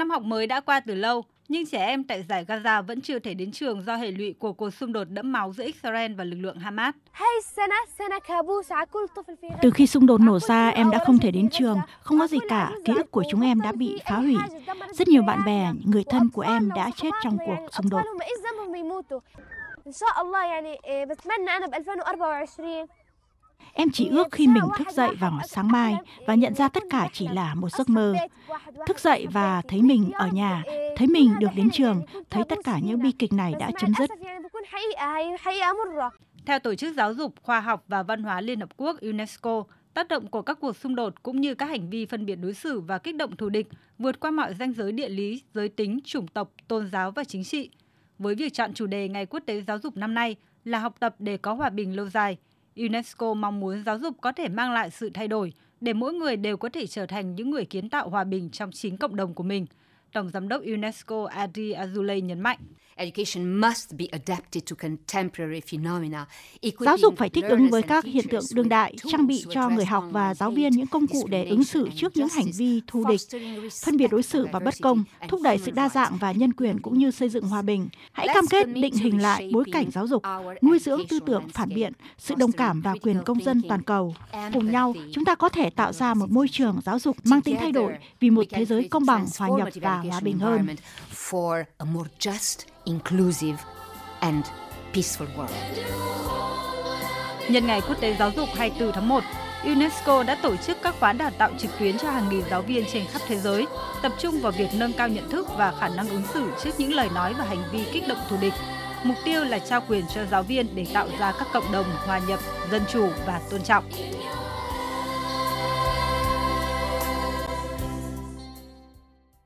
Năm học mới đã qua từ lâu, nhưng trẻ em tại giải Gaza vẫn chưa thể đến trường do hệ lụy của cuộc xung đột đẫm máu giữa Israel và lực lượng Hamas. Từ khi xung đột nổ ra, em đã không thể đến trường, không có gì cả, ký ức của chúng em đã bị phá hủy. Rất nhiều bạn bè, người thân của em đã chết trong cuộc xung đột. Em chỉ ước khi mình thức dậy vào sáng mai và nhận ra tất cả chỉ là một giấc mơ. Thức dậy và thấy mình ở nhà, thấy mình được đến trường, thấy tất cả những bi kịch này đã chấm dứt. Theo Tổ chức Giáo dục, Khoa học và Văn hóa Liên Hợp Quốc UNESCO, tác động của các cuộc xung đột cũng như các hành vi phân biệt đối xử và kích động thù địch vượt qua mọi ranh giới địa lý, giới tính, chủng tộc, tôn giáo và chính trị. Với việc chọn chủ đề Ngày Quốc tế Giáo dục năm nay là học tập để có hòa bình lâu dài, UNESCO mong muốn giáo dục có thể mang lại sự thay đổi để mỗi người đều có thể trở thành những người kiến tạo hòa bình trong chính cộng đồng của mình. Tổng giám đốc UNESCO Adi Azoulay nhấn mạnh. Giáo dục phải thích ứng với các hiện tượng đương đại, trang bị cho người học và giáo viên những công cụ để ứng xử trước những hành vi thù địch, phân biệt đối xử và bất công, thúc đẩy sự đa dạng và nhân quyền cũng như xây dựng hòa bình. Hãy cam kết định hình lại bối cảnh giáo dục, nuôi dưỡng tư tưởng phản biện, sự đồng cảm và quyền công dân toàn cầu. Cùng nhau, chúng ta có thể tạo ra một môi trường giáo dục mang tính thay đổi vì một thế giới công bằng, hòa nhập và hòa bình hơn inclusive and peaceful world. Nhân ngày Quốc tế Giáo dục 24 tháng 1, UNESCO đã tổ chức các khóa đào tạo trực tuyến cho hàng nghìn giáo viên trên khắp thế giới, tập trung vào việc nâng cao nhận thức và khả năng ứng xử trước những lời nói và hành vi kích động thù địch. Mục tiêu là trao quyền cho giáo viên để tạo ra các cộng đồng hòa nhập, dân chủ và tôn trọng.